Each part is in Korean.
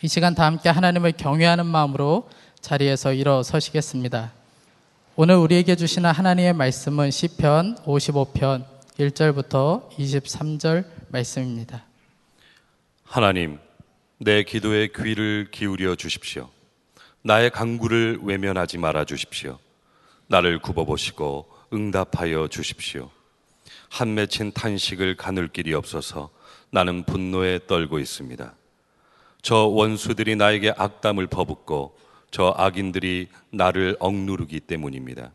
이 시간 다 함께 하나님을 경외하는 마음으로 자리에서 일어서시겠습니다. 오늘 우리에게 주시는 하나님의 말씀은 시편 55편 1절부터 23절 말씀입니다. 하나님, 내 기도에 귀를 기울여 주십시오. 나의 강구를 외면하지 말아 주십시오. 나를 굽어보시고 응답하여 주십시오. 한 맺힌 탄식을 가눌 길이 없어서 나는 분노에 떨고 있습니다. 저 원수들이 나에게 악담을 퍼붓고 저 악인들이 나를 억누르기 때문입니다.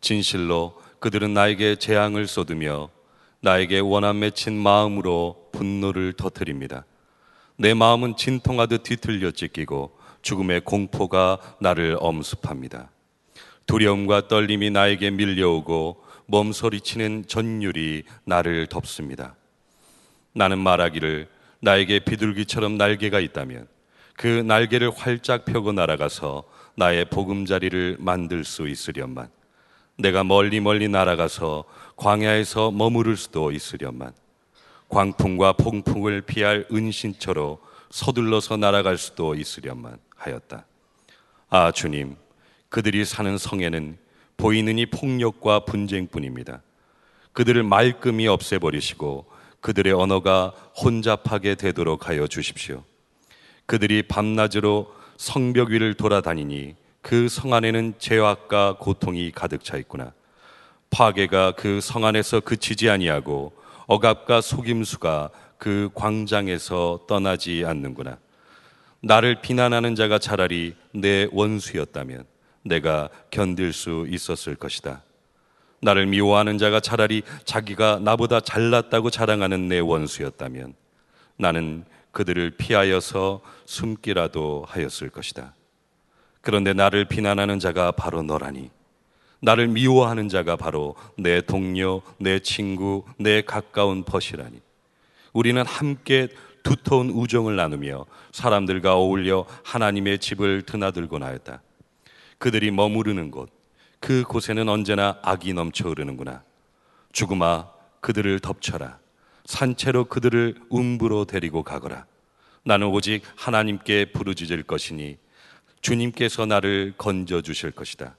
진실로 그들은 나에게 재앙을 쏟으며 나에게 원한 맺힌 마음으로 분노를 터뜨립니다. 내 마음은 진통하듯 뒤틀려 찢기고 죽음의 공포가 나를 엄습합니다. 두려움과 떨림이 나에게 밀려오고 몸소리치는 전율이 나를 덮습니다. 나는 말하기를 나에게 비둘기처럼 날개가 있다면 그 날개를 활짝 펴고 날아가서 나의 보금자리를 만들 수 있으련만 내가 멀리 멀리 날아가서 광야에서 머무를 수도 있으련만 광풍과 폭풍을 피할 은신처로 서둘러서 날아갈 수도 있으련만 하였다. 아 주님 그들이 사는 성에는 보이느니 폭력과 분쟁뿐입니다. 그들을 말끔히 없애버리시고 그들의 언어가 혼잡하게 되도록 하여 주십시오. 그들이 밤낮으로 성벽 위를 돌아다니니 그 성 안에는 죄악과 고통이 가득 차 있구나. 파괴가 그 성 안에서 그치지 아니하고 억압과 속임수가 그 광장에서 떠나지 않는구나. 나를 비난하는 자가 차라리 내 원수였다면 내가 견딜 수 있었을 것이다. 나를 미워하는 자가 차라리 자기가 나보다 잘났다고 자랑하는 내 원수였다면 나는 그들을 피하여서 숨기라도 하였을 것이다. 그런데 나를 비난하는 자가 바로 너라니. 나를 미워하는 자가 바로 내 동료, 내 친구, 내 가까운 벗이라니. 우리는 함께 두터운 우정을 나누며 사람들과 어울려 하나님의 집을 드나들곤 하였다. 그들이 머무르는 곳, 그 곳에는 언제나 악이 넘쳐 흐르는구나. 죽음아, 그들을 덮쳐라. 산채로 그들을 음부로 데리고 가거라. 나는 오직 하나님께 부르짖을 것이니 주님께서 나를 건져 주실 것이다.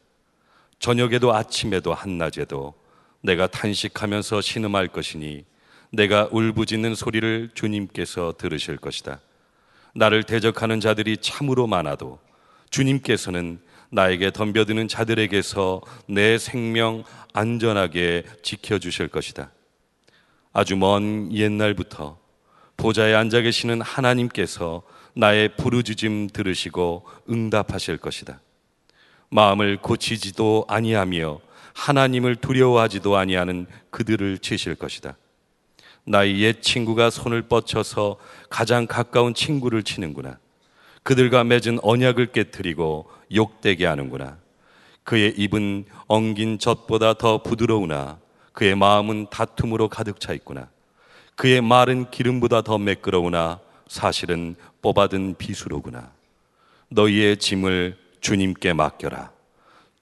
저녁에도 아침에도 한낮에도 내가 탄식하면서 신음할 것이니 내가 울부짖는 소리를 주님께서 들으실 것이다. 나를 대적하는 자들이 참으로 많아도 주님께서는 나에게 덤벼드는 자들에게서 내 생명 안전하게 지켜주실 것이다. 아주 먼 옛날부터 보좌에 앉아 계시는 하나님께서 나의 부르짖음 들으시고 응답하실 것이다. 마음을 고치지도 아니하며 하나님을 두려워하지도 아니하는 그들을 치실 것이다. 나의 옛 친구가 손을 뻗쳐서 가장 가까운 친구를 치는구나. 그들과 맺은 언약을 깨뜨리고 욕되게 하는구나. 그의 입은 엉긴 젖보다 더 부드러우나 그의 마음은 다툼으로 가득 차 있구나. 그의 말은 기름보다 더 매끄러우나 사실은 뽑아든 비수로구나. 너희의 짐을 주님께 맡겨라.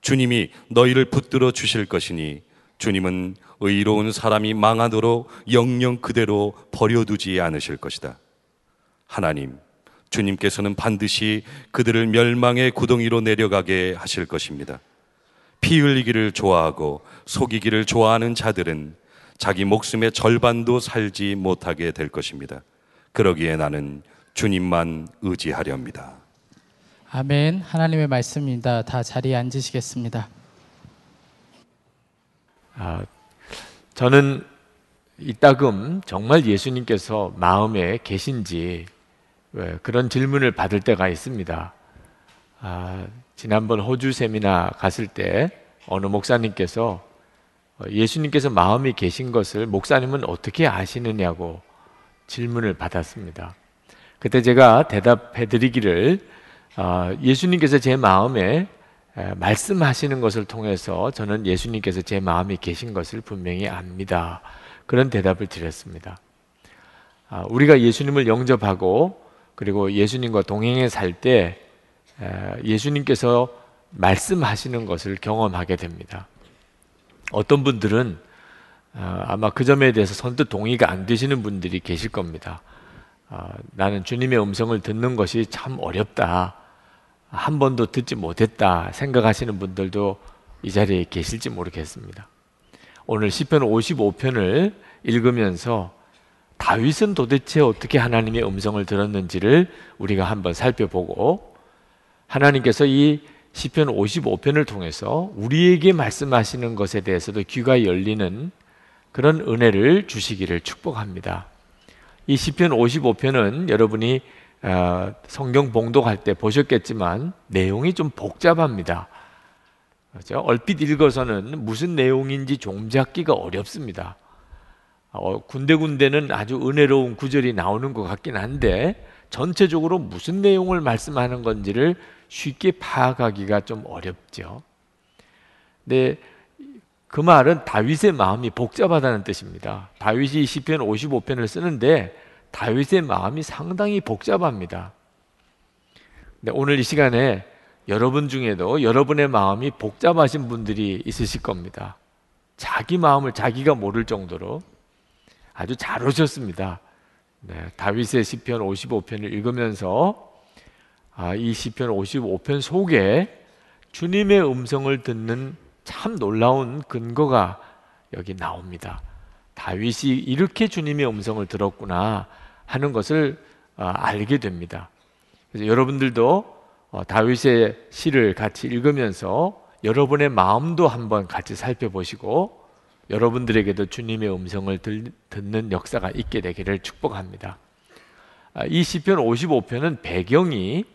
주님이 너희를 붙들어 주실 것이니 주님은 의로운 사람이 망하도록 영영 그대로 버려두지 않으실 것이다. 하나님, 주님께서는 반드시 그들을 멸망의 구덩이로 내려가게 하실 것입니다. 피 흘리기를 좋아하고 속이기를 좋아하는 자들은 자기 목숨의 절반도 살지 못하게 될 것입니다. 그러기에 나는 주님만 의지하렵니다. 아멘. 하나님의 말씀입니다. 다 자리에 앉으시겠습니다. 아, 저는 이따금 정말 예수님께서 마음에 계신지 그런 질문을 받을 때가 있습니다. 아, 지난번 호주 세미나 갔을 때 어느 목사님께서 어, 예수님께서 마음이 계신 것을 목사님은 어떻게 아시느냐고 질문을 받았습니다. 그때 제가 대답해 드리기를 아, 예수님께서 제 마음에 말씀하시는 것을 통해서 저는 예수님께서 제 마음에 계신 것을 분명히 압니다. 그런 대답을 드렸습니다. 아, 우리가 예수님을 영접하고 그리고 예수님과 동행해 살 때 예수님께서 말씀하시는 것을 경험하게 됩니다. 어떤 분들은 어, 아마 그 점에 대해서 선뜻 동의가 안 되시는 분들이 계실 겁니다. 어, 나는 주님의 음성을 듣는 것이 참 어렵다. 한 번도 듣지 못했다 생각하시는 분들도 이 자리에 계실지 모르겠습니다. 오늘 시편 55편을 읽으면서 다윗은 도대체 어떻게 하나님의 음성을 들었는지를 우리가 한번 살펴보고 하나님께서 이 시편 55편을 통해서 우리에게 말씀하시는 것에 대해서도 귀가 열리는 그런 은혜를 주시기를 축복합니다. 이 시편 55편은 여러분이 어, 성경 봉독할 때 보셨겠지만 내용이 좀 복잡합니다. 그렇죠? 얼핏 읽어서는 무슨 내용인지 좀 잡기가 어렵습니다. 어, 군데군데는 아주 은혜로운 구절이 나오는 것 같긴 한데 전체적으로 무슨 내용을 말씀하는 건지를 쉽게 파악하기가 좀 어렵죠. 근데 그 말은 다윗의 마음이 복잡하다는 뜻입니다. 다윗이 시편 55편을 쓰는데 다윗의 마음이 상당히 복잡합니다. 근데 오늘 이 시간에 여러분 중에도 여러분의 마음이 복잡하신 분들이 있으실 겁니다. 자기 마음을 자기가 모를 정도로 아주 잘 오셨습니다. 네, 다윗의 시편 55편을 읽으면서 아, 이 시편 55편 속에 주님의 음성을 듣는 참 놀라운 근거가 여기 나옵니다. 다윗이 이렇게 주님의 음성을 들었구나 하는 것을 어, 알게 됩니다. 그래서 여러분들도 어, 다윗의 시를 같이 읽으면서 여러분의 마음도 한번 같이 살펴보시고 여러분들에게도 주님의 음성을 듣는 역사가 있게 되기를 축복합니다. 아, 이 시편 55편은 배경이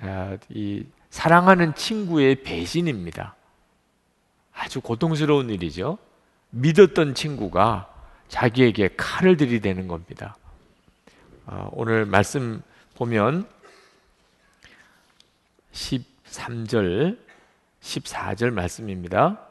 아, 이 사랑하는 친구의 배신입니다. 아주 고통스러운 일이죠. 믿었던 친구가 자기에게 칼을 들이대는 겁니다. 어, 오늘 말씀 보면 13절, 14절 말씀입니다.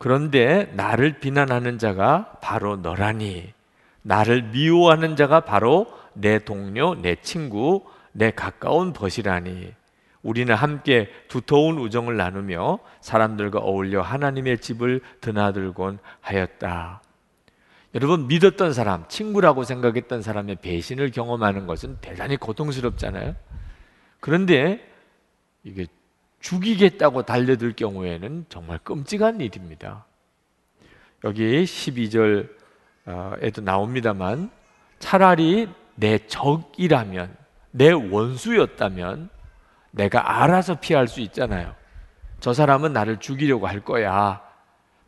그런데 나를 비난하는 자가 바로 너라니, 나를 미워하는 자가 바로 내 동료, 내 친구, 내 가까운 벗이라니. 우리는 함께 두터운 우정을 나누며 사람들과 어울려 하나님의 집을 드나들곤 하였다. 여러분 믿었던 사람, 친구라고 생각했던 사람의 배신을 경험하는 것은 대단히 고통스럽잖아요. 그런데 이게 죽이겠다고 달려들 경우에는 정말 끔찍한 일입니다. 여기 12절에도 나옵니다만 차라리 내 적이라면 내 원수였다면 내가 알아서 피할 수 있잖아요. 저 사람은 나를 죽이려고 할 거야.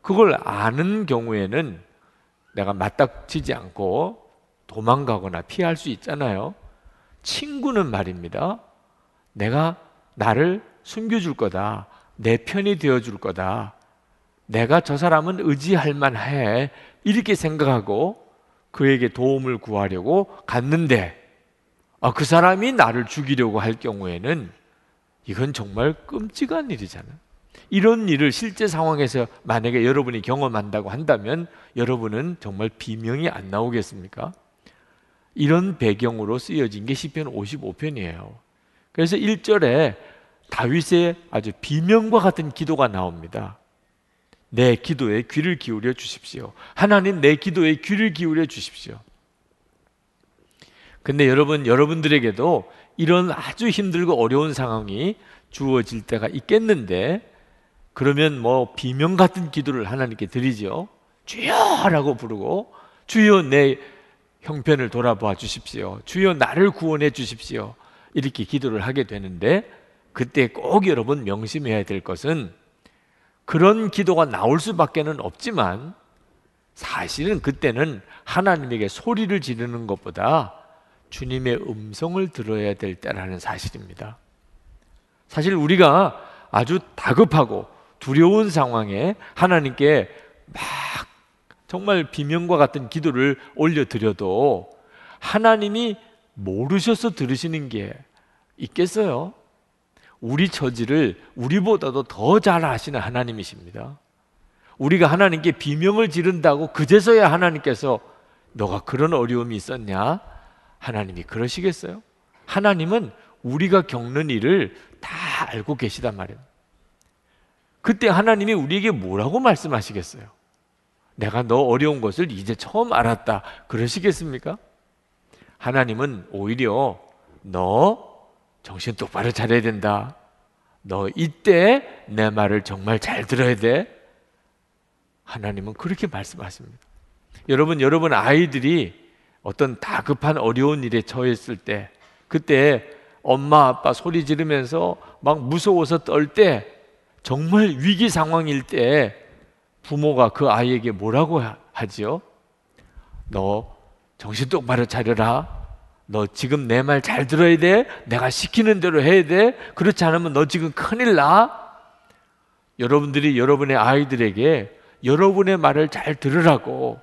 그걸 아는 경우에는 내가 맞닥치지 않고 도망가거나 피할 수 있잖아요. 친구는 말입니다. 내가 나를 숨겨줄 거다. 내 편이 되어줄 거다. 내가 저 사람은 의지할 만해. 이렇게 생각하고 그에게 도움을 구하려고 갔는데, 아, 그 사람이 나를 죽이려고 할 경우에는 이건 정말 끔찍한 일이잖아요. 이런 일을 실제 상황에서 만약에 여러분이 경험한다고 한다면 여러분은 정말 비명이 안 나오겠습니까? 이런 배경으로 쓰여진 게 시편 55편이에요. 그래서 1절에 다윗의 아주 비명과 같은 기도가 나옵니다. 내 기도에 귀를 기울여 주십시오. 하나님 내 기도에 귀를 기울여 주십시오. 근데 여러분, 여러분들에게도 이런 아주 힘들고 어려운 상황이 주어질 때가 있겠는데, 그러면 뭐 비명 같은 기도를 하나님께 드리죠. 주여 라고 부르고, 주여 내 형편을 돌아봐 주십시오. 주여 나를 구원해 주십시오. 이렇게 기도를 하게 되는데, 그때 꼭 여러분 명심해야 될 것은 그런 기도가 나올 수밖에는 없지만 사실은 그때는 하나님에게 소리를 지르는 것보다 주님의 음성을 들어야 될 때라는 사실입니다. 사실 우리가 아주 다급하고 두려운 상황에 하나님께 막 정말 비명과 같은 기도를 올려드려도 하나님이 모르셔서 들으시는 게 있겠어요? 우리 처지를 우리보다도 더 잘 아시는 하나님이십니다. 우리가 하나님께 비명을 지른다고 그제서야 하나님께서 너가 그런 어려움이 있었냐? 하나님이 그러시겠어요? 하나님은 우리가 겪는 일을 다 알고 계시단 말이에요. 그때 하나님이 우리에게 뭐라고 말씀하시겠어요? 내가 너 어려운 것을 이제 처음 알았다. 그러시겠습니까? 하나님은 오히려 너 정신 똑바로 차려야 된다. 너 이때 내 말을 정말 잘 들어야 돼. 하나님은 그렇게 말씀하십니다. 여러분, 여러분 아이들이 어떤 다급한 어려운 일에 처했을 때, 그때 엄마, 아빠 소리 지르면서 막 무서워서 떨 때, 정말 위기 상황일 때, 부모가 그 아이에게 뭐라고 하지요? 너 정신 똑바로 차려라. 너 지금 내 말 잘 들어야 돼. 내가 시키는 대로 해야 돼. 그렇지 않으면 너 지금 큰일 나. 여러분들이 여러분의 아이들에게 여러분의 말을 잘 들으라고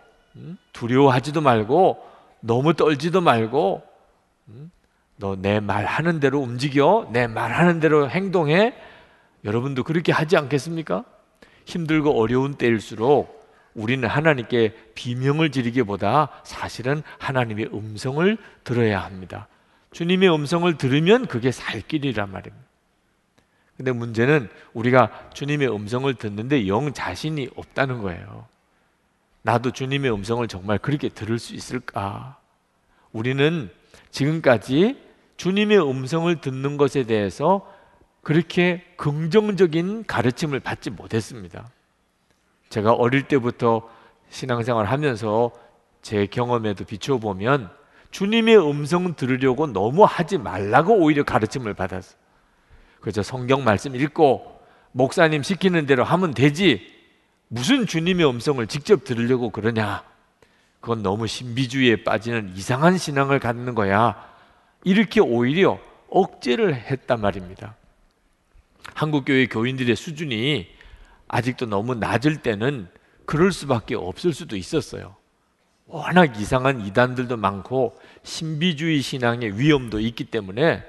두려워하지도 말고 너무 떨지도 말고 너 내 말 하는 대로 움직여. 내 말 하는 대로 행동해. 여러분도 그렇게 하지 않겠습니까? 힘들고 어려운 때일수록 우리는 하나님께 비명을 지르기보다 사실은 하나님의 음성을 들어야 합니다. 주님의 음성을 들으면 그게 살 길이란 말입니다. 근데 문제는 우리가 주님의 음성을 듣는데 영 자신이 없다는 거예요. 나도 주님의 음성을 정말 그렇게 들을 수 있을까? 우리는 지금까지 주님의 음성을 듣는 것에 대해서 그렇게 긍정적인 가르침을 받지 못했습니다. 제가 어릴 때부터 신앙생활 하면서 제 경험에도 비춰보면 주님의 음성 들으려고 너무 하지 말라고 오히려 가르침을 받았어. 그래서 성경 말씀 읽고 목사님 시키는 대로 하면 되지. 무슨 주님의 음성을 직접 들으려고 그러냐? 그건 너무 신비주의에 빠지는 이상한 신앙을 갖는 거야. 이렇게 오히려 억제를 했단 말입니다. 한국교회 교인들의 수준이 아직도 너무 낮을 때는 그럴 수밖에 없을 수도 있었어요. 워낙 이상한 이단들도 많고 신비주의 신앙의 위험도 있기 때문에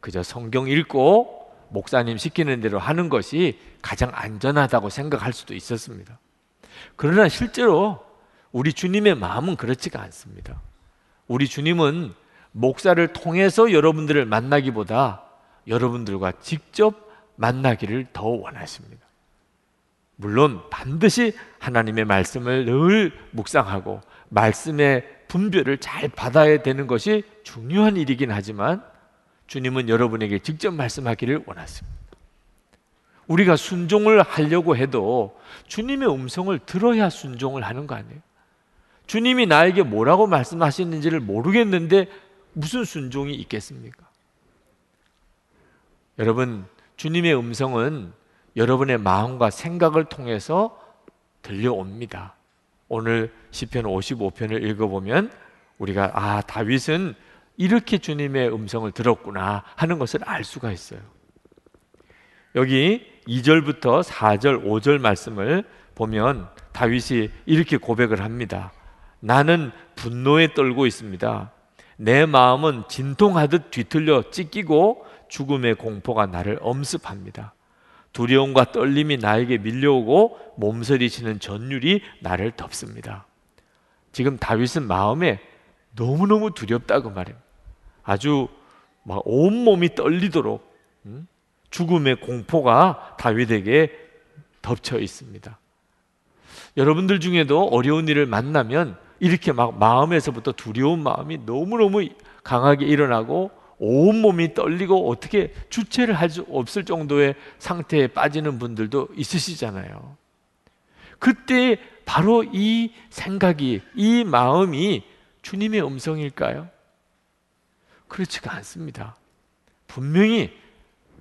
그저 성경 읽고 목사님 시키는 대로 하는 것이 가장 안전하다고 생각할 수도 있었습니다. 그러나 실제로 우리 주님의 마음은 그렇지가 않습니다. 우리 주님은 목사를 통해서 여러분들을 만나기보다 여러분들과 직접 만나기를 더 원하십니다. 물론 반드시 하나님의 말씀을 늘 묵상하고 말씀의 분별을 잘 받아야 되는 것이 중요한 일이긴 하지만 주님은 여러분에게 직접 말씀하기를 원하십니다. 우리가 순종을 하려고 해도 주님의 음성을 들어야 순종을 하는 거 아니에요? 주님이 나에게 뭐라고 말씀하시는지를 모르겠는데 무슨 순종이 있겠습니까? 여러분, 주님의 음성은 여러분의 마음과 생각을 통해서 들려옵니다. 오늘 시편 55편을 읽어보면 우리가 아 다윗은 이렇게 주님의 음성을 들었구나 하는 것을 알 수가 있어요. 여기 2절부터 4절, 5절 말씀을 보면 다윗이 이렇게 고백을 합니다. 나는 분노에 떨고 있습니다. 내 마음은 진통하듯 뒤틀려 찢기고 죽음의 공포가 나를 엄습합니다. 두려움과 떨림이 나에게 밀려오고 몸서리치는 전율이 나를 덮습니다. 지금 다윗은 마음에 너무너무 두렵다고 말해요. 아주 막 온몸이 떨리도록 죽음의 공포가 다윗에게 덮쳐 있습니다. 여러분들 중에도 어려운 일을 만나면 이렇게 막 마음에서부터 두려운 마음이 너무너무 강하게 일어나고 온 몸이 떨리고 어떻게 주체를 할 수 없을 정도의 상태에 빠지는 분들도 있으시잖아요. 그때 바로 이 생각이, 이 마음이 주님의 음성일까요? 그렇지가 않습니다. 분명히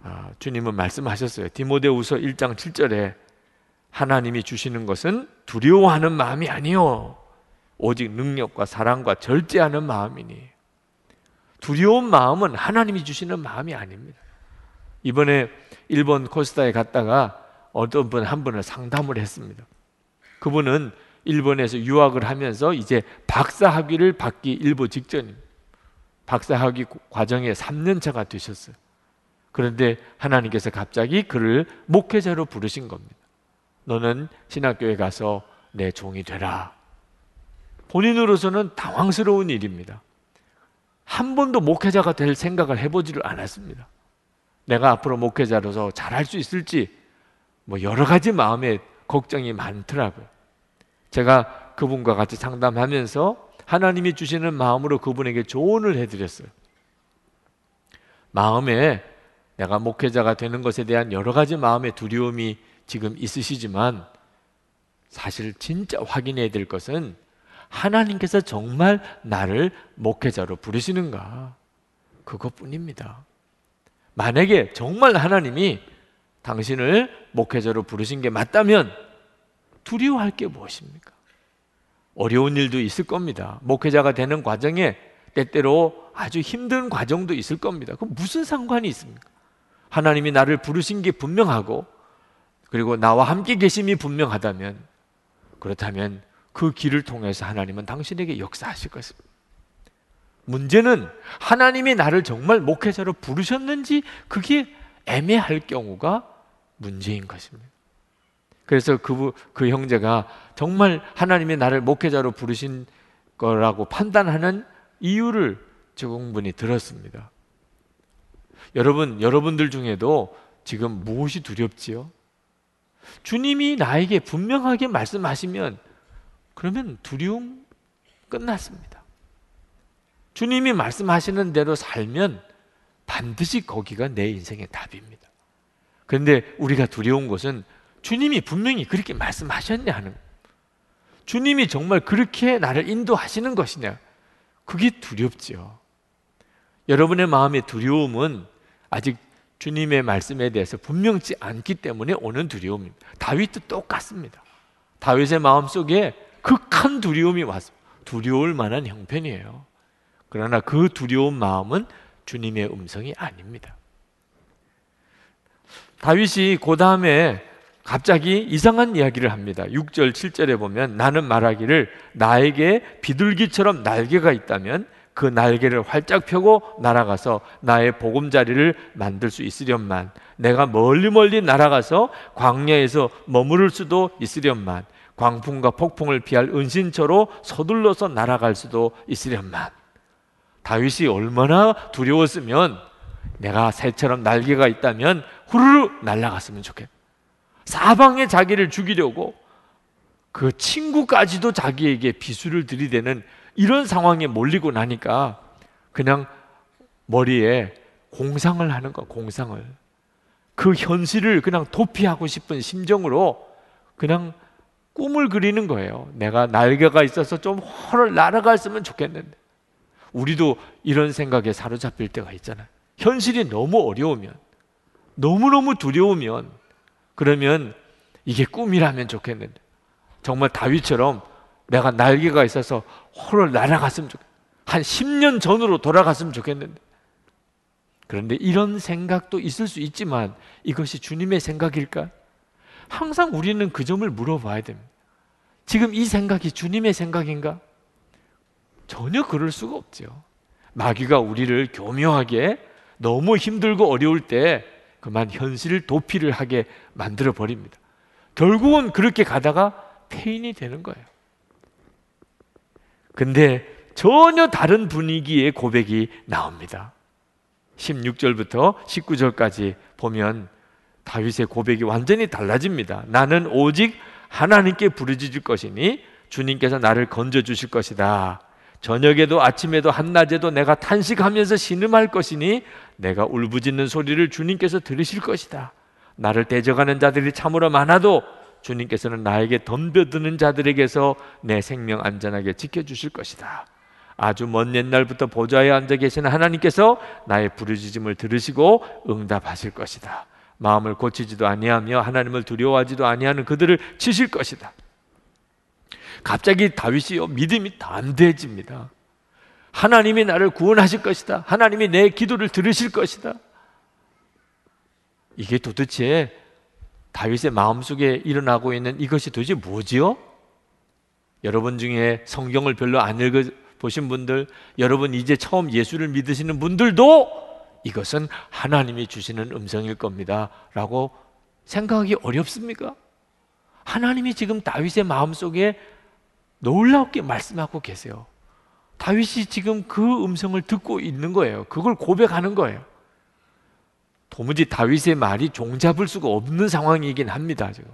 아, 주님은 말씀하셨어요. 디모데후서 1장 7절에 하나님이 주시는 것은 두려워하는 마음이 아니요 오직 능력과 사랑과 절제하는 마음이니 두려운 마음은 하나님이 주시는 마음이 아닙니다. 이번에 일본 코스타에 갔다가 어떤 분 한 분을 상담을 했습니다. 그분은 일본에서 유학을 하면서 이제 박사 학위를 받기 일보 직전입니다. 박사 학위 과정에 3년 차가 되셨어요. 그런데 하나님께서 갑자기 그를 목회자로 부르신 겁니다. 너는 신학교에 가서 내 종이 되라. 본인으로서는 당황스러운 일입니다. 한 번도 목회자가 될 생각을 해보지를 않았습니다. 내가 앞으로 목회자로서 잘할 수 있을지 뭐 여러 가지 마음에 걱정이 많더라고요. 제가 그분과 같이 상담하면서 하나님이 주시는 마음으로 그분에게 조언을 해드렸어요. 마음에 내가 목회자가 되는 것에 대한 여러 가지 마음의 두려움이 지금 있으시지만 사실 진짜 확인해야 될 것은 하나님께서 정말 나를 목회자로 부르시는가 그것뿐입니다. 만약에 정말 하나님이 당신을 목회자로 부르신 게 맞다면 두려워할 게 무엇입니까? 어려운 일도 있을 겁니다. 목회자가 되는 과정에 때때로 아주 힘든 과정도 있을 겁니다. 그럼 무슨 상관이 있습니까? 하나님이 나를 부르신 게 분명하고 그리고 나와 함께 계심이 분명하다면 그렇다면 그 길을 통해서 하나님은 당신에게 역사하실 것입니다. 문제는 하나님이 나를 정말 목회자로 부르셨는지 그게 애매할 경우가 문제인 것입니다. 그래서 그, 그 형제가 정말 하나님이 나를 목회자로 부르신 거라고 판단하는 이유를 제공분이 들었습니다. 여러분, 여러분들 중에도 지금 무엇이 두렵지요? 주님이 나에게 분명하게 말씀하시면 그러면 두려움 끝났습니다. 주님이 말씀하시는 대로 살면 반드시 거기가 내 인생의 답입니다. 그런데 우리가 두려운 것은 주님이 분명히 그렇게 말씀하셨냐 하는 주님이 정말 그렇게 나를 인도하시는 것이냐 그게 두렵죠. 여러분의 마음의 두려움은 아직 주님의 말씀에 대해서 분명치 않기 때문에 오는 두려움입니다. 다윗도 똑같습니다. 다윗의 마음 속에 극한 두려움이 왔습니다. 두려울 만한 형편이에요. 그러나 그 두려운 마음은 주님의 음성이 아닙니다. 다윗이 그 다음에 갑자기 이상한 이야기를 합니다. 6절, 7절에 보면 나는 말하기를 나에게 비둘기처럼 날개가 있다면 그 날개를 활짝 펴고 날아가서 나의 보금자리를 만들 수 있으련만 내가 멀리 멀리 날아가서 광야에서 머무를 수도 있으련만 광풍과 폭풍을 피할 은신처로 서둘러서 날아갈 수도 있으련만 다윗이 얼마나 두려웠으면 내가 새처럼 날개가 있다면 후루루 날아갔으면 좋겠다. 사방에 자기를 죽이려고 그 친구까지도 자기에게 비수를 들이대는 이런 상황에 몰리고 나니까 그냥 머리에 공상을 하는 거, 공상을. 그 현실을 그냥 도피하고 싶은 심정으로 그냥 꿈을 그리는 거예요. 내가 날개가 있어서 좀헐 날아갔으면 좋겠는데. 우리도 이런 생각에 사로잡힐 때가 있잖아요. 현실이 너무 어려우면, 너무너무 두려우면, 그러면 이게 꿈이라면 좋겠는데. 정말 다윗처럼 내가 날개가 있어서 홀을 날아갔으면 좋겠 한 10년 전으로 돌아갔으면 좋겠는데. 그런데 이런 생각도 있을 수 있지만 이것이 주님의 생각일까? 항상 우리는 그 점을 물어봐야 됩니다. 지금 이 생각이 주님의 생각인가? 전혀 그럴 수가 없죠. 마귀가 우리를 교묘하게 너무 힘들고 어려울 때 그만 현실 도피를 하게 만들어 버립니다. 결국은 그렇게 가다가 폐인이 되는 거예요. 근데 전혀 다른 분위기의 고백이 나옵니다. 16절부터 19절까지 보면 다윗의 고백이 완전히 달라집니다. 나는 오직 하나님께 부르짖을 것이니 주님께서 나를 건져 주실 것이다. 저녁에도 아침에도 한낮에도 내가 탄식하면서 신음할 것이니 내가 울부짖는 소리를 주님께서 들으실 것이다. 나를 대적하는 자들이 참으로 많아도 주님께서는 나에게 덤벼드는 자들에게서 내 생명 안전하게 지켜주실 것이다. 아주 먼 옛날부터 보좌에 앉아 계시는 하나님께서 나의 부르짖음을 들으시고 응답하실 것이다. 마음을 고치지도 아니하며 하나님을 두려워하지도 아니하는 그들을 치실 것이다. 갑자기 다윗이 믿음이 담대해집니다. 하나님이 나를 구원하실 것이다. 하나님이 내 기도를 들으실 것이다. 이게 도대체 다윗의 마음속에 일어나고 있는 이것이 도대체 뭐지요? 여러분 중에 성경을 별로 안 읽어 보신 분들, 여러분 이제 처음 예수를 믿으시는 분들도 이것은 하나님이 주시는 음성일 겁니다. 라고 생각하기 어렵습니까? 하나님이 지금 다윗의 마음속에 놀랍게 말씀하고 계세요. 다윗이 지금 그 음성을 듣고 있는 거예요. 그걸 고백하는 거예요. 도무지 다윗의 말이 종잡을 수가 없는 상황이긴 합니다. 지금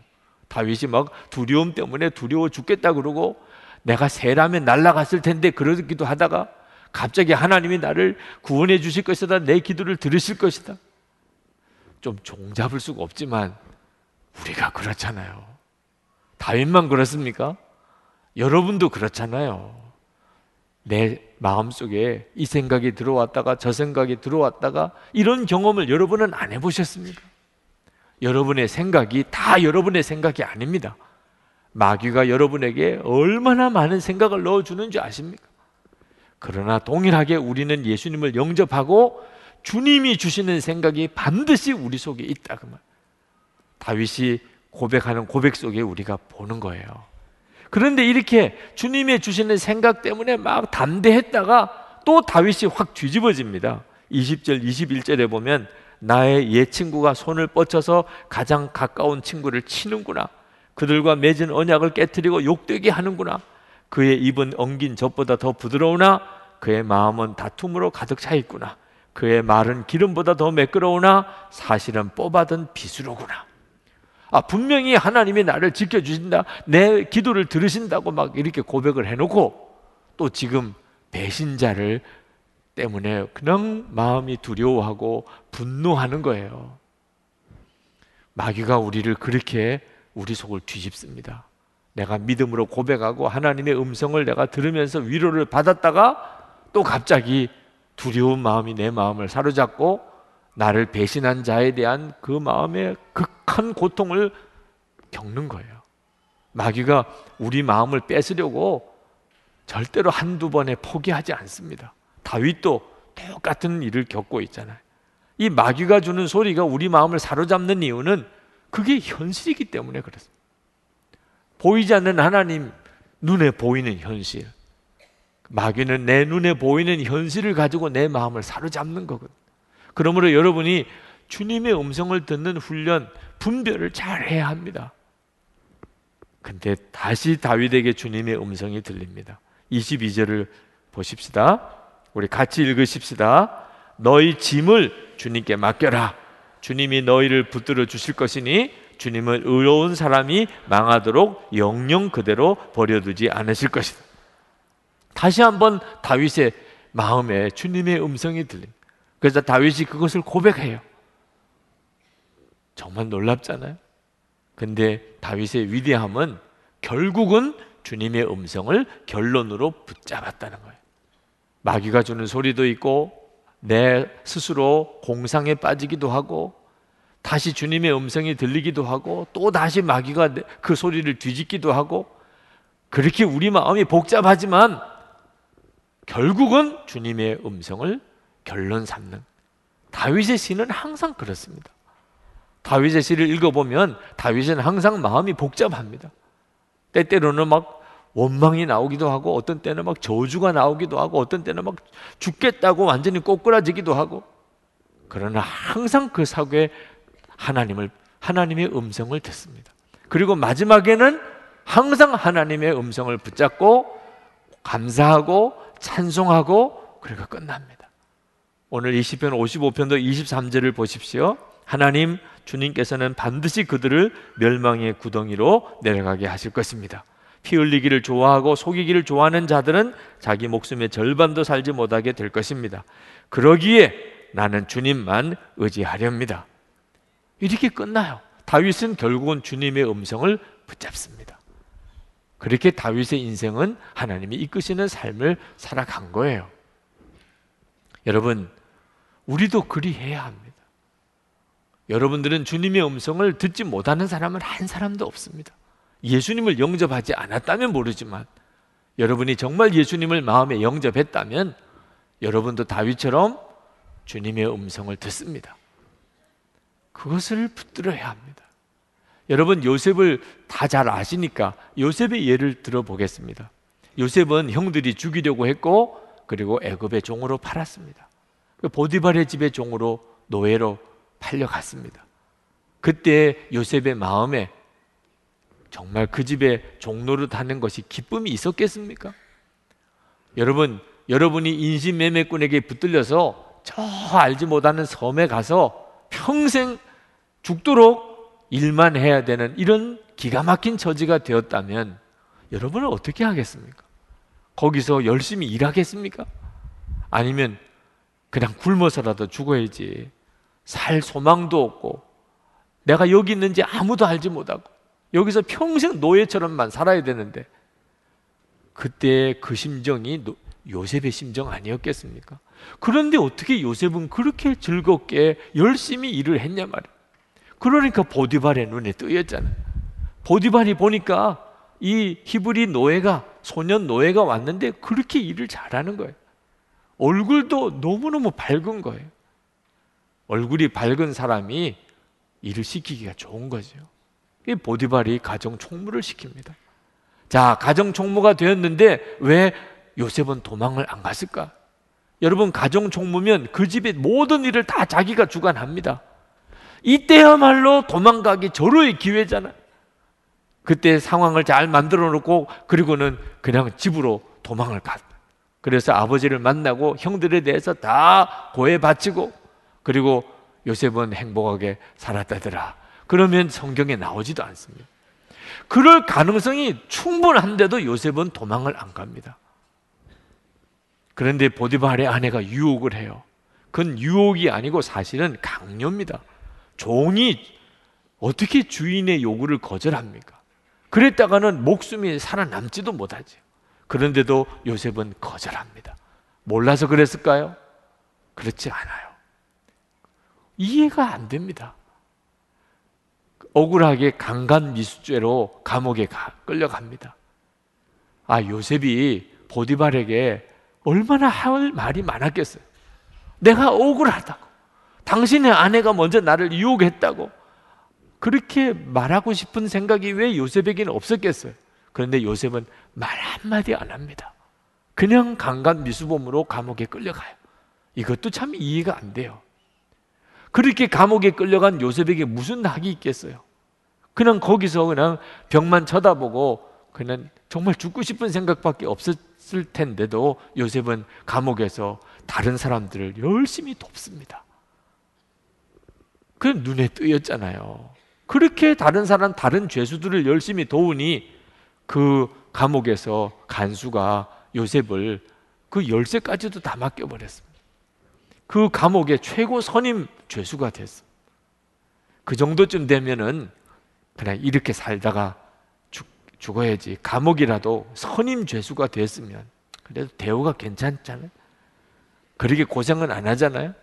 다윗이 막 두려움 때문에 두려워 죽겠다 그러고 내가 새라면 날아갔을 텐데 그러기도 하다가 갑자기 하나님이 나를 구원해 주실 것이다. 내 기도를 들으실 것이다. 좀 종잡을 수가 없지만 우리가 그렇잖아요. 다윗만 그렇습니까? 여러분도 그렇잖아요. 내 마음속에 이 생각이 들어왔다가 저 생각이 들어왔다가 이런 경험을 여러분은 안 해보셨습니까? 여러분의 생각이 다 여러분의 생각이 아닙니다. 마귀가 여러분에게 얼마나 많은 생각을 넣어주는 줄 아십니까? 그러나 동일하게 우리는 예수님을 영접하고 주님이 주시는 생각이 반드시 우리 속에 있다 그 말. 다윗이 고백하는 고백 속에 우리가 보는 거예요. 그런데 이렇게 주님의 주시는 생각 때문에 막 담대했다가 또 다윗이 확 뒤집어집니다. 20절, 21절에 보면 나의 옛 친구가 손을 뻗쳐서 가장 가까운 친구를 치는구나. 그들과 맺은 언약을 깨뜨리고 욕되게 하는구나. 그의 입은 엉긴 젖보다 더 부드러우나 그의 마음은 다툼으로 가득 차 있구나. 그의 말은 기름보다 더 매끄러우나 사실은 뽑아둔 비수로구나. 아, 분명히 하나님이 나를 지켜주신다. 내 기도를 들으신다고 막 이렇게 고백을 해놓고 또 지금 배신자를 때문에 그냥 마음이 두려워하고 분노하는 거예요. 마귀가 우리를 그렇게 우리 속을 뒤집습니다. 내가 믿음으로 고백하고 하나님의 음성을 내가 들으면서 위로를 받았다가 또 갑자기 두려운 마음이 내 마음을 사로잡고 나를 배신한 자에 대한 그 마음의 극한 고통을 겪는 거예요. 마귀가 우리 마음을 뺏으려고 절대로 한두 번에 포기하지 않습니다. 다윗도 똑같은 일을 겪고 있잖아요. 이 마귀가 주는 소리가 우리 마음을 사로잡는 이유는 그게 현실이기 때문에 그렇습니다. 보이지 않는 하나님 눈에 보이는 현실. 마귀는 내 눈에 보이는 현실을 가지고 내 마음을 사로잡는 거거든. 그러므로 여러분이 주님의 음성을 듣는 훈련, 분별을 잘 해야 합니다. 근데 다시 다윗에게 주님의 음성이 들립니다. 22절을 보십시다. 우리 같이 읽으십시다. 너희 짐을 주님께 맡겨라. 주님이 너희를 붙들어 주실 것이니 주님은 의로운 사람이 망하도록 영영 그대로 버려두지 않으실 것이다. 다시 한번 다윗의 마음에 주님의 음성이 들립니다. 그래서 다윗이 그것을 고백해요. 정말 놀랍잖아요. 근데 다윗의 위대함은 결국은 주님의 음성을 결론으로 붙잡았다는 거예요. 마귀가 주는 소리도 있고 내 스스로 공상에 빠지기도 하고 다시 주님의 음성이 들리기도 하고 또 다시 마귀가 그 소리를 뒤집기도 하고 그렇게 우리 마음이 복잡하지만 결국은 주님의 음성을 결론 삼는 다윗의 시는 항상 그렇습니다. 다윗의 시를 읽어보면 다윗은 항상 마음이 복잡합니다. 때때로는 막 원망이 나오기도 하고 어떤 때는 막 저주가 나오기도 하고 어떤 때는 막 죽겠다고 완전히 꼬꾸라지기도 하고 그러나 항상 그 사고에 하나님을 하나님의 음성을 듣습니다. 그리고 마지막에는 항상 하나님의 음성을 붙잡고 감사하고 찬송하고 그리고 끝납니다. 오늘 20편 55편도 23절을 보십시오. 하나님 주님께서는 반드시 그들을 멸망의 구덩이로 내려가게 하실 것입니다. 피 흘리기를 좋아하고 속이기를 좋아하는 자들은 자기 목숨의 절반도 살지 못하게 될 것입니다. 그러기에 나는 주님만 의지하렵니다. 이렇게 끝나요. 다윗은 결국은 주님의 음성을 붙잡습니다. 그렇게 다윗의 인생은 하나님이 이끄시는 삶을 살아간 거예요. 여러분, 우리도 그리해야 합니다. 여러분들은 주님의 음성을 듣지 못하는 사람은 한 사람도 없습니다. 예수님을 영접하지 않았다면 모르지만 여러분이 정말 예수님을 마음에 영접했다면 여러분도 다윗처럼 주님의 음성을 듣습니다. 그것을 붙들어야 합니다. 여러분 요셉을 다 잘 아시니까 요셉의 예를 들어보겠습니다. 요셉은 형들이 죽이려고 했고 그리고 애굽의 종으로 팔았습니다. 그 보디발의 집의 종으로 노예로 팔려갔습니다. 그때 요셉의 마음에 정말 그 집에 종로를 하는 것이 기쁨이 있었겠습니까? 여러분, 여러분이 인신매매꾼에게 붙들려서 저 알지 못하는 섬에 가서 평생 죽도록 일만 해야 되는 이런 기가 막힌 처지가 되었다면 여러분은 어떻게 하겠습니까? 거기서 열심히 일하겠습니까? 아니면 그냥 굶어서라도 죽어야지. 살 소망도 없고 내가 여기 있는지 아무도 알지 못하고 여기서 평생 노예처럼만 살아야 되는데 그때 그 심정이 요셉의 심정 아니었겠습니까? 그런데 어떻게 요셉은 그렇게 즐겁게 열심히 일을 했냐 말이야. 그러니까 보디발의 눈에 뜨였잖아요. 보디발이 보니까 이 히브리 노예가 소년 노예가 왔는데 그렇게 일을 잘하는 거예요. 얼굴도 너무너무 밝은 거예요. 얼굴이 밝은 사람이 일을 시키기가 좋은 거죠. 이 보디발이 가정 총무를 시킵니다. 자, 가정 총무가 되었는데 왜 요셉은 도망을 안 갔을까? 여러분 가정 총무면 그 집의 모든 일을 다 자기가 주관합니다. 이때야말로 도망가기 절호의 기회잖아. 그때 상황을 잘 만들어 놓고 그리고는 그냥 집으로 도망을 갔. 그래서 아버지를 만나고 형들에 대해서 다 고해 바치고 그리고 요셉은 행복하게 살았다더라. 그러면 성경에 나오지도 않습니다. 그럴 가능성이 충분한데도 요셉은 도망을 안 갑니다. 그런데 보디발의 아내가 유혹을 해요. 그건 유혹이 아니고 사실은 강요입니다. 종이 어떻게 주인의 요구를 거절합니까? 그랬다가는 목숨이 살아남지도 못하죠. 그런데도 요셉은 거절합니다. 몰라서 그랬을까요? 그렇지 않아요. 이해가 안 됩니다. 억울하게 강간 미수죄로 감옥에 가, 끌려갑니다. 아, 요셉이 보디발에게 얼마나 할 말이 많았겠어요. 내가 억울하다고. 당신의 아내가 먼저 나를 유혹했다고. 그렇게 말하고 싶은 생각이 왜 요셉에게는 없었겠어요? 그런데 요셉은 말 한마디 안 합니다. 그냥 강간 미수범으로 감옥에 끌려가요. 이것도 참 이해가 안 돼요. 그렇게 감옥에 끌려간 요셉에게 무슨 낙이 있겠어요? 그냥 거기서 그냥 벽만 쳐다보고 그냥 정말 죽고 싶은 생각밖에 없었을 텐데도 요셉은 감옥에서 다른 사람들을 열심히 돕습니다. 그 눈에 뜨였잖아요. 그렇게 다른 사람, 다른 죄수들을 열심히 도우니 그 감옥에서 간수가 요셉을 그 열쇠까지도 다 맡겨버렸습니다. 그 감옥의 최고 선임 죄수가 됐어. 그 정도쯤 되면은 그냥 이렇게 살다가 죽, 죽어야지. 감옥이라도 선임 죄수가 됐으면 그래도 대우가 괜찮잖아요. 그렇게 고생은 안 하잖아요.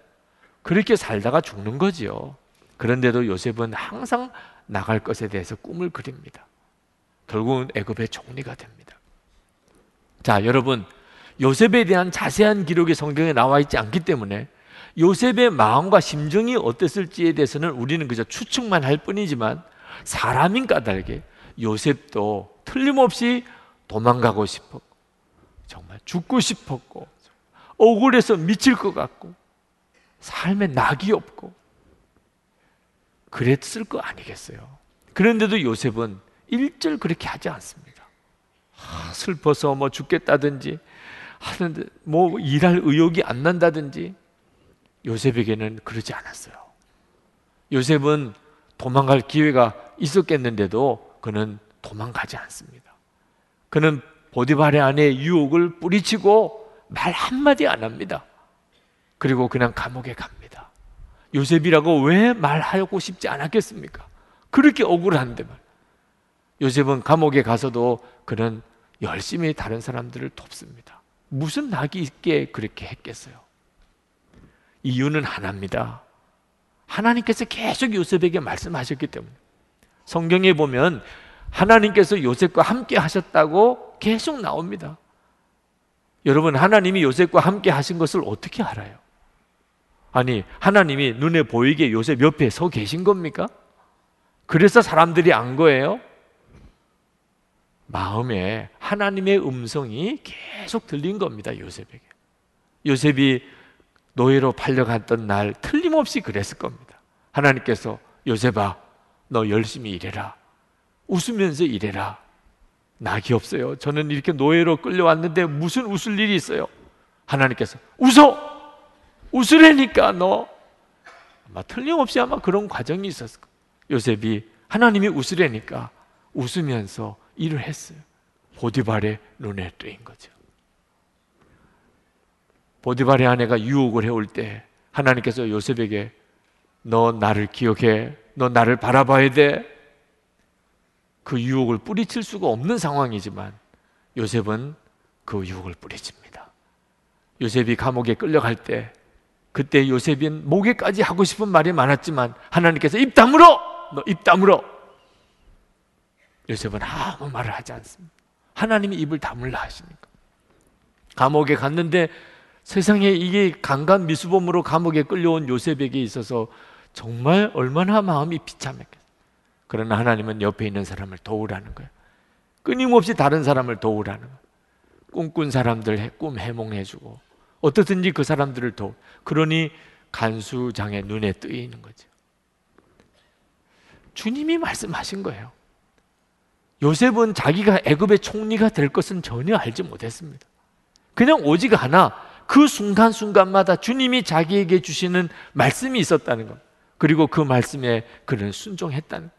그렇게 살다가 죽는 거지요. 그런데도 요셉은 항상 나갈 것에 대해서 꿈을 그립니다. 결국은 애굽의 총리가 됩니다. 자, 여러분, 요셉에 대한 자세한 기록이 성경에 나와 있지 않기 때문에 요셉의 마음과 심정이 어땠을지에 대해서는 우리는 그저 추측만 할 뿐이지만 사람인 까닭에 요셉도 틀림없이 도망가고 싶었고 정말 죽고 싶었고 억울해서 미칠 것 같고 삶에 낙이 없고 그랬을 거 아니겠어요. 그런데도 요셉은 일절 그렇게 하지 않습니다. 아, 슬퍼서 뭐 죽겠다든지 하는데 뭐 일할 의욕이 안 난다든지 요셉에게는 그러지 않았어요. 요셉은 도망갈 기회가 있었겠는데도 그는 도망가지 않습니다. 그는 보디발의 안에 유혹을 뿌리치고 말 한마디 안 합니다. 그리고 그냥 감옥에 갑니다. 요셉이라고 왜 말하고 싶지 않았겠습니까? 그렇게 억울한데 말. 요셉은 감옥에 가서도 그는 열심히 다른 사람들을 돕습니다. 무슨 낙이 있게 그렇게 했겠어요? 이유는 하나입니다. 하나님께서 계속 요셉에게 말씀하셨기 때문에. 성경에 보면 하나님께서 요셉과 함께 하셨다고 계속 나옵니다. 여러분, 하나님이 요셉과 함께 하신 것을 어떻게 알아요? 아니, 하나님이 눈에 보이게 요셉 옆에 서 계신 겁니까? 그래서 사람들이 안 거예요? 마음에 하나님의 음성이 계속 들린 겁니다, 요셉에게. 요셉이 노예로 팔려갔던 날 틀림없이 그랬을 겁니다. 하나님께서 요셉아, 너 열심히 일해라. 웃으면서 일해라. 낙이 없어요. 저는 이렇게 노예로 끌려왔는데 무슨 웃을 일이 있어요? 하나님께서 웃어! 웃으려니까 너. 아마 틀림없이 아마 그런 과정이 있었을 거예요. 요셉이 하나님이 웃으려니까 웃으면서 일을 했어요. 보디발의 눈에 뜨인 거죠. 보디발의 아내가 유혹을 해올 때 하나님께서 요셉에게 너 나를 기억해. 너 나를 바라봐야 돼. 그 유혹을 뿌리칠 수가 없는 상황이지만 요셉은 그 유혹을 뿌리칩니다. 요셉이 감옥에 끌려갈 때 그때 요셉은 목에까지 하고 싶은 말이 많았지만 하나님께서 입 다물어! 너입 다물어! 요셉은 아무 말을 하지 않습니다. 하나님이 입을 다물라 하시니까. 감옥에 갔는데 세상에 이게 강간 미수범으로 감옥에 끌려온 요셉에게 있어서 정말 얼마나 마음이 비참했겠어요. 그러나 하나님은 옆에 있는 사람을 도우라는 거예요. 끊임없이 다른 사람을 도우라는 거예요. 꿈꾼 사람들 꿈 해몽해주고 어떻든지 그 사람들을 도. 그러니 간수장의 눈에 뜨이는 거죠. 주님이 말씀하신 거예요. 요셉은 자기가 애굽의 총리가 될 것은 전혀 알지 못했습니다. 그냥 오직 하나 그 순간순간마다 주님이 자기에게 주시는 말씀이 있었다는 것. 그리고 그 말씀에 그는 순종했다는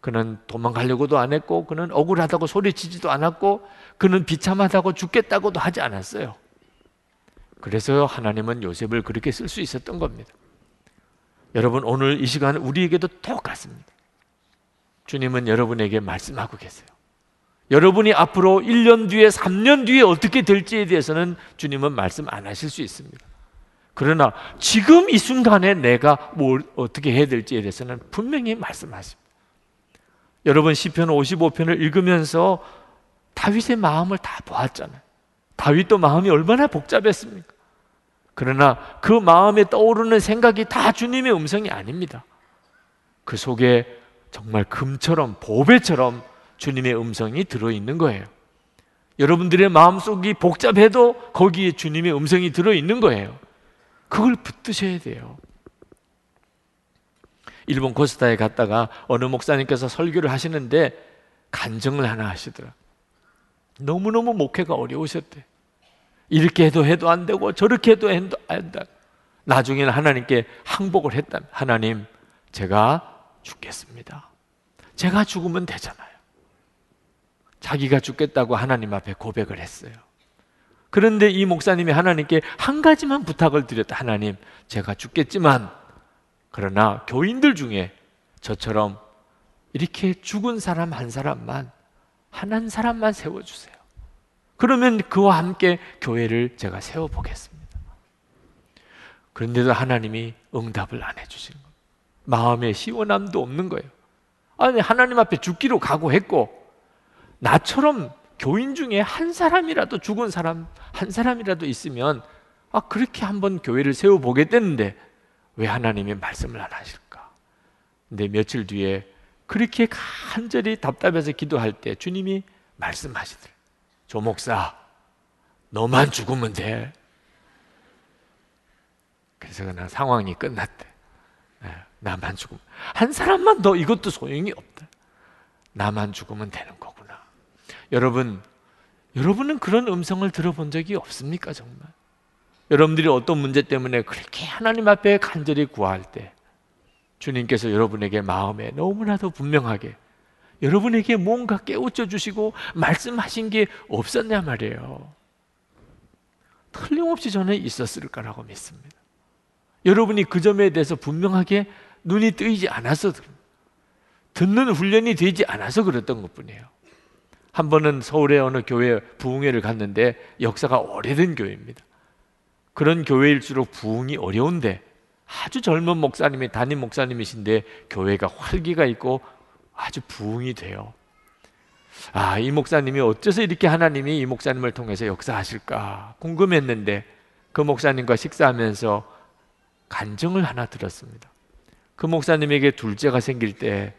그는 도망가려고도 안 했고 그는 억울하다고 소리치지도 않았고 그는 비참하다고 죽겠다고도 하지 않았어요. 그래서 하나님은 요셉을 그렇게 쓸 수 있었던 겁니다. 여러분 오늘 이 시간 우리에게도 똑같습니다. 주님은 여러분에게 말씀하고 계세요. 여러분이 앞으로 1년 뒤에 3년 뒤에 어떻게 될지에 대해서는 주님은 말씀 안 하실 수 있습니다. 그러나 지금 이 순간에 내가 뭘 어떻게 해야 될지에 대해서는 분명히 말씀하십니다. 여러분 시편 55편을 읽으면서 다윗의 마음을 다 보았잖아요. 다윗도 마음이 얼마나 복잡했습니까? 그러나 그 마음에 떠오르는 생각이 다 주님의 음성이 아닙니다. 그 속에 정말 금처럼 보배처럼 주님의 음성이 들어있는 거예요. 여러분들의 마음속이 복잡해도 거기에 주님의 음성이 들어있는 거예요. 그걸 붙드셔야 돼요. 일본 코스타에 갔다가 어느 목사님께서 설교를 하시는데 간증을 하나 하시더라. 너무너무 목회가 어려우셨대. 이렇게 해도 해도 안 되고 저렇게 해도 해도 안 돼. 나중에는 하나님께 항복을 했다. 하나님, 제가 죽겠습니다. 제가 죽으면 되잖아요. 자기가 죽겠다고 하나님 앞에 고백을 했어요. 그런데 이 목사님이 하나님께 한 가지만 부탁을 드렸다. 하나님, 제가 죽겠지만, 그러나 교인들 중에 저처럼 이렇게 죽은 사람 한 사람만, 한 한 사람만 세워주세요. 그러면 그와 함께 교회를 제가 세워보겠습니다. 그런데도 하나님이 응답을 안 해주시는 거예요. 마음에 시원함도 없는 거예요. 아니, 하나님 앞에 죽기로 각오했고, 나처럼 교인 중에 한 사람이라도 죽은 사람 한 사람이라도 있으면 아 그렇게 한번 교회를 세워 보겠다는데 왜 하나님이 말씀을 안 하실까? 근데 며칠 뒤에 그렇게 간절히 답답해서 기도할 때 주님이 말씀하시더래. 조 목사, 너만 죽으면 돼. 그래서 그 상황이 끝났대. 네, 나만 죽으면 한 사람만 더 이것도 소용이 없다. 나만 죽으면 되는 거구나. 여러분, 여러분은 그런 음성을 들어본 적이 없습니까, 정말? 여러분들이 어떤 문제 때문에 그렇게 하나님 앞에 간절히 구할 때 주님께서 여러분에게 마음에 너무나도 분명하게 여러분에게 뭔가 깨우쳐 주시고 말씀하신 게 없었냐 말이에요. 틀림없이 저는 있었을 거라고 믿습니다. 여러분이 그 점에 대해서 분명하게 눈이 뜨이지 않아서 듣는 훈련이 되지 않아서 그랬던 것 뿐이에요. 한 번은 서울의 어느 교회 부흥회를 갔는데 역사가 오래된 교회입니다. 그런 교회일수록 부흥이 어려운데 아주 젊은 목사님이 담임 목사님이신데 교회가 활기가 있고 아주 부흥이 돼요. 아, 이 목사님이 어째서 이렇게 하나님이 이 목사님을 통해서 역사하실까 궁금했는데 그 목사님과 식사하면서 간증을 하나 들었습니다. 그 목사님에게 둘째가 생길 때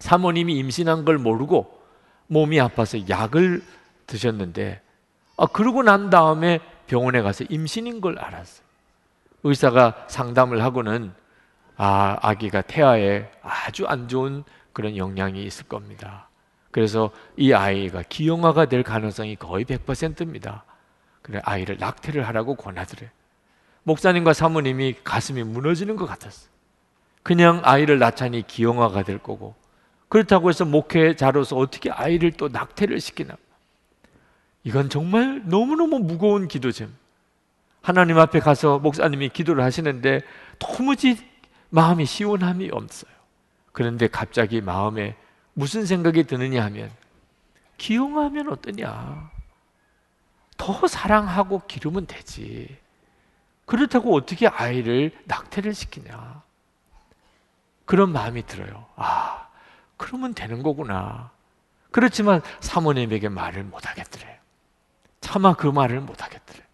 사모님이 임신한 걸 모르고 몸이 아파서 약을 드셨는데 아 그러고 난 다음에 병원에 가서 임신인 걸 알았어요. 의사가 상담을 하고는 아 아기가 태아에 아주 안 좋은 그런 영향이 있을 겁니다. 그래서 이 아이가 기형아가 될 가능성이 거의 100%입니다. 그래 아이를 낙태를 하라고 권하더래. 목사님과 사모님이 가슴이 무너지는 것 같았어요. 그냥 아이를 낳자니 기형아가 될 거고 그렇다고 해서 목회자로서 어떻게 아이를 또 낙태를 시키나? 이건 정말 너무너무 무거운 기도죠. 하나님 앞에 가서 목사님이 기도를 하시는데 도무지 마음이 시원함이 없어요. 그런데 갑자기 마음에 무슨 생각이 드느냐 하면 기용하면 어떠냐? 더 사랑하고 기르면 되지. 그렇다고 어떻게 아이를 낙태를 시키냐? 그런 마음이 들어요. 아, 그러면 되는 거구나. 그렇지만 사모님에게 말을 못 하겠더래. 차마 그 말을 못 하겠더래.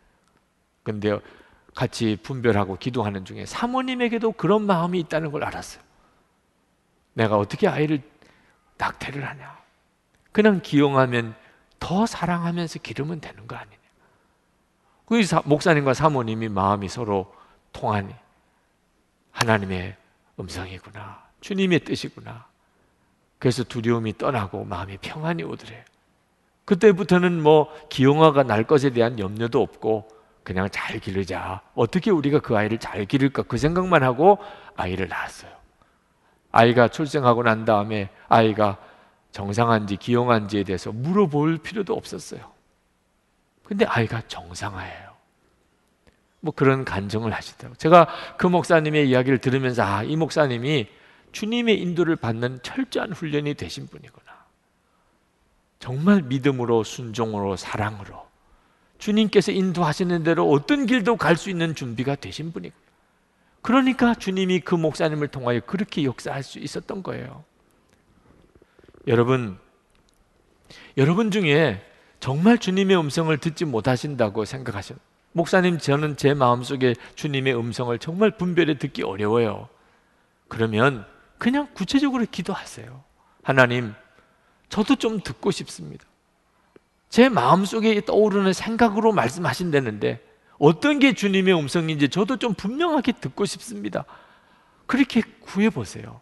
근데 같이 분별하고 기도하는 중에 사모님에게도 그런 마음이 있다는 걸 알았어요. 내가 어떻게 아이를 낙태를 하냐? 그냥 기용하면 더 사랑하면서 기르면 되는 거 아니냐? 그 목사님과 사모님이 마음이 서로 통하니 하나님의 음성이구나. 주님의 뜻이구나. 그래서 두려움이 떠나고 마음이 평안이 오더래. 그때부터는 뭐 기용화가 날 것에 대한 염려도 없고 그냥 잘 기르자. 어떻게 우리가 그 아이를 잘 기를까 그 생각만 하고 아이를 낳았어요. 아이가 출생하고 난 다음에 아이가 정상한지 기용한지에 대해서 물어볼 필요도 없었어요. 근데 아이가 정상화예요. 뭐 그런 간증을 하시더라고요. 제가 그 목사님의 이야기를 들으면서 아, 이 목사님이 주님의 인도를 받는 철저한 훈련이 되신 분이구나. 정말 믿음으로 순종으로 사랑으로 주님께서 인도하시는 대로 어떤 길도 갈 수 있는 준비가 되신 분이구나. 그러니까 주님이 그 목사님을 통하여 그렇게 역사할 수 있었던 거예요. 여러분, 여러분 중에 정말 주님의 음성을 듣지 못하신다고 생각하시는 목사님, 저는 제 마음속에 주님의 음성을 정말 분별해 듣기 어려워요. 그러면 그냥 구체적으로 기도하세요. 하나님, 저도 좀 듣고 싶습니다. 제 마음속에 떠오르는 생각으로 말씀하신다는데 어떤 게 주님의 음성인지 저도 좀 분명하게 듣고 싶습니다. 그렇게 구해 보세요.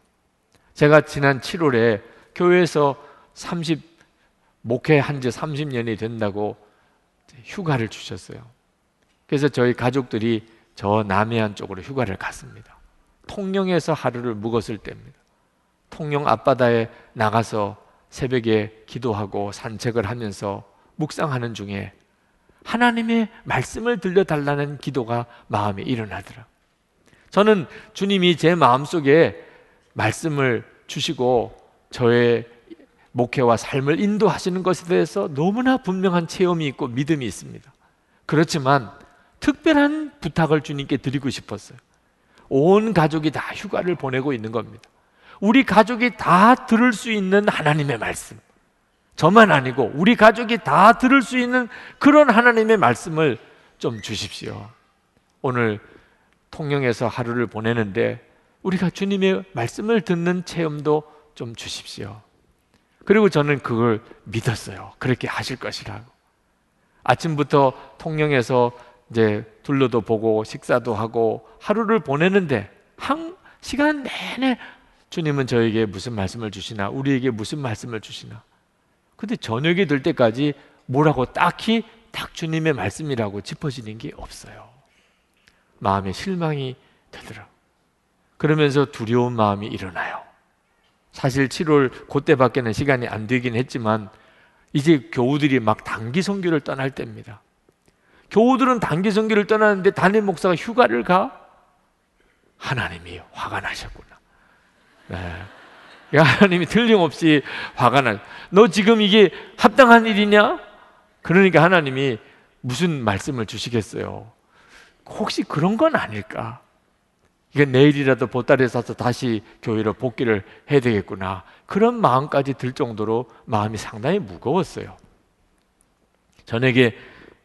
제가 지난 7월에 교회에서 30 목회한 지 30년이 된다고 휴가를 주셨어요. 그래서 저희 가족들이 저 남해안 쪽으로 휴가를 갔습니다. 통영에서 하루를 묵었을 때입니다. 통영 앞바다에 나가서 새벽에 기도하고 산책을 하면서 묵상하는 중에 하나님의 말씀을 들려달라는 기도가 마음에 일어나더라. 저는 주님이 제 마음속에 말씀을 주시고 저의 목회와 삶을 인도하시는 것에 대해서 너무나 분명한 체험이 있고 믿음이 있습니다. 그렇지만 특별한 부탁을 주님께 드리고 싶었어요. 온 가족이 다 휴가를 보내고 있는 겁니다. 우리 가족이 다 들을 수 있는 하나님의 말씀. 저만 아니고 우리 가족이 다 들을 수 있는 그런 하나님의 말씀을 좀 주십시오. 오늘 통영에서 하루를 보내는데 우리가 주님의 말씀을 듣는 체험도 좀 주십시오. 그리고 저는 그걸 믿었어요. 그렇게 하실 것이라고. 아침부터 통영에서 이제 둘러도 보고 식사도 하고 하루를 보내는데 한 시간 내내 주님은 저에게 무슨 말씀을 주시나 우리에게 무슨 말씀을 주시나 근데 저녁이 될 때까지 뭐라고 딱히 딱 주님의 말씀이라고 짚어지는 게 없어요 마음에 실망이 되더라 그러면서 두려운 마음이 일어나요 사실 7월 그때밖에는 시간이 안 되긴 했지만 이제 교우들이 막 단기 선교를 떠날 때입니다 교우들은 단기 선교를 떠나는데 담임 목사가 휴가를 가? 하나님이 화가 나셨구나. 네. 하나님이 틀림없이 화가 나. 너 지금 이게 합당한 일이냐? 그러니까 하나님이 무슨 말씀을 주시겠어요? 혹시 그런 건 아닐까? 이게 내일이라도 보따리에 싸서 다시 교회로 복귀를 해야 되겠구나. 그런 마음까지 들 정도로 마음이 상당히 무거웠어요. 저에게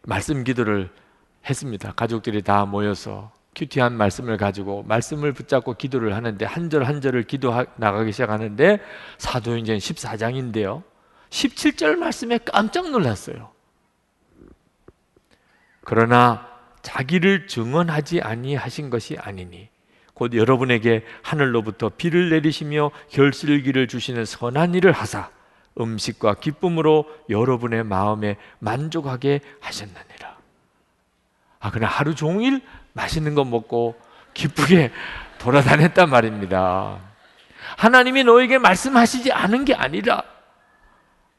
말씀 기도를 했습니다. 가족들이 다 모여서 큐티한 말씀을 가지고 말씀을 붙잡고 기도를 하는데 한 절 한 절을 기도 나가기 시작하는데 사도행전 14장인데요. 17절 말씀에 깜짝 놀랐어요. 그러나 자기를 증언하지 아니하신 것이 아니니 곧 여러분에게 하늘로부터 비를 내리시며 결실기를 주시는 선한 일을 하사 음식과 기쁨으로 여러분의 마음에 만족하게 하셨느니라. 아, 그냥 하루 종일 맛있는 거 먹고 기쁘게 돌아다녔단 말입니다. 하나님이 너에게 말씀하시지 않은 게 아니라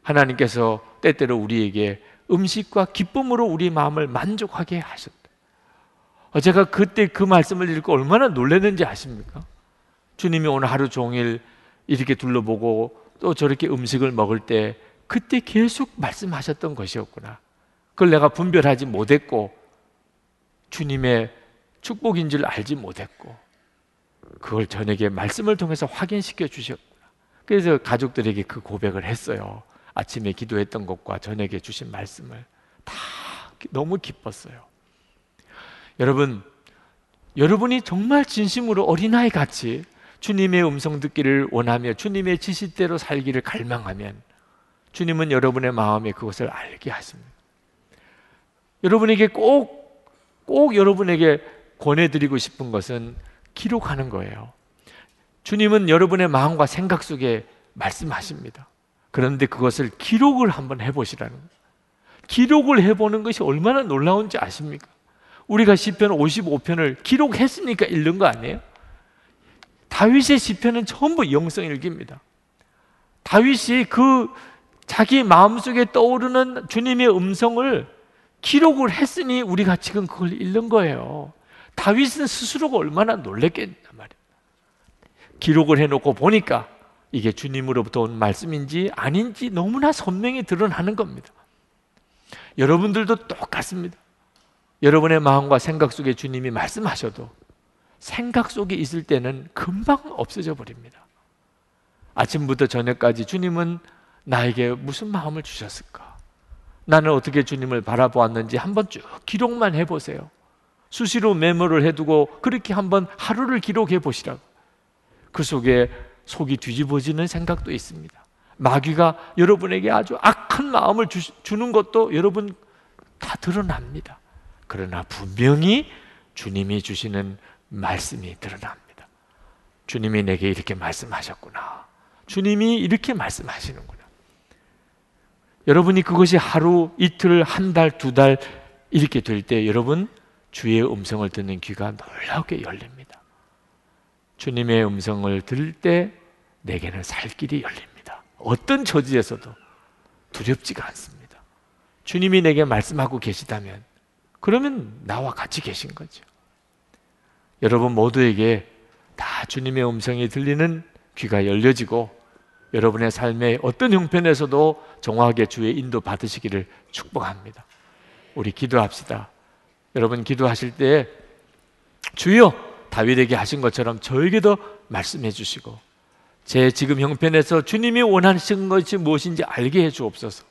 하나님께서 때때로 우리에게 음식과 기쁨으로 우리 마음을 만족하게 하셨다. 어, 제가 그때 그 말씀을 읽고 얼마나 놀랐는지 아십니까? 주님이 오늘 하루 종일 이렇게 둘러보고 또 저렇게 음식을 먹을 때 그때 계속 말씀하셨던 것이었구나. 그걸 내가 분별하지 못했고 주님의 축복인 줄 알지 못했고 그걸 저에게 말씀을 통해서 확인시켜 주셨구나. 그래서 가족들에게 그 고백을 했어요. 아침에 기도했던 것과 저녁에 주신 말씀을 다 너무 기뻤어요. 여러분, 여러분이 정말 진심으로 어린아이 같이 주님의 음성 듣기를 원하며 주님의 지시대로 살기를 갈망하면 주님은 여러분의 마음에 그것을 알게 하십니다. 여러분에게 꼭, 꼭 여러분에게 권해드리고 싶은 것은 기록하는 거예요. 주님은 여러분의 마음과 생각 속에 말씀하십니다. 그런데 그것을 기록을 한번 해보시라는 거예요. 기록을 해보는 것이 얼마나 놀라운지 아십니까? 우리가 시편 55편을 기록했으니까 읽는 거 아니에요? 다윗의 시편은 전부 영성 일기입니다. 다윗이 그 자기 마음속에 떠오르는 주님의 음성을 기록을 했으니 우리가 지금 그걸 읽는 거예요. 다윗은 스스로가 얼마나 놀랬겠단 말이에요. 기록을 해놓고 보니까 이게 주님으로부터 온 말씀인지 아닌지 너무나 선명히 드러나는 겁니다. 여러분들도 똑같습니다. 여러분의 마음과 생각 속에 주님이 말씀하셔도 생각 속에 있을 때는 금방 없어져 버립니다. 아침부터 저녁까지 주님은 나에게 무슨 마음을 주셨을까? 나는 어떻게 주님을 바라보았는지 한번 쭉 기록만 해보세요. 수시로 메모를 해두고 그렇게 한번 하루를 기록해 보시라고. 그 속에 속이 뒤집어지는 생각도 있습니다. 마귀가 여러분에게 아주 악한 마음을 주, 는 것도 여러분 다 드러납니다. 그러나 분명히 주님이 주시는 말씀이 드러납니다. 주님이 내게 이렇게 말씀하셨구나. 주님이 이렇게 말씀하시는구나. 여러분이 그것이 하루, 이틀, 한 달, 두 달 이렇게 될 때 여러분 주의 음성을 듣는 귀가 놀랍게 열립니다. 주님의 음성을 들을 때 내게는 살 길이 열립니다. 어떤 처지에서도 두렵지가 않습니다. 주님이 내게 말씀하고 계시다면 그러면 나와 같이 계신 거죠. 여러분 모두에게 다 주님의 음성이 들리는 귀가 열려지고 여러분의 삶의 어떤 형편에서도 정확하게 주의 인도 받으시기를 축복합니다. 우리 기도합시다. 여러분 기도하실 때 주여 다윗에게 하신 것처럼 저에게도 말씀해 주시고 제 지금 형편에서 주님이 원하시는 것이 무엇인지 알게 해 주옵소서.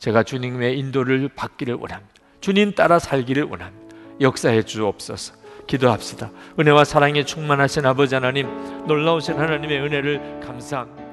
제가 주님의 인도를 받기를 원합니다. 주님 따라 살기를 원합니다. 역사해 주옵소서. 기도합시다. 은혜와 사랑에 충만하신 아버지 하나님, 놀라우신 하나님의 은혜를 감사합니다.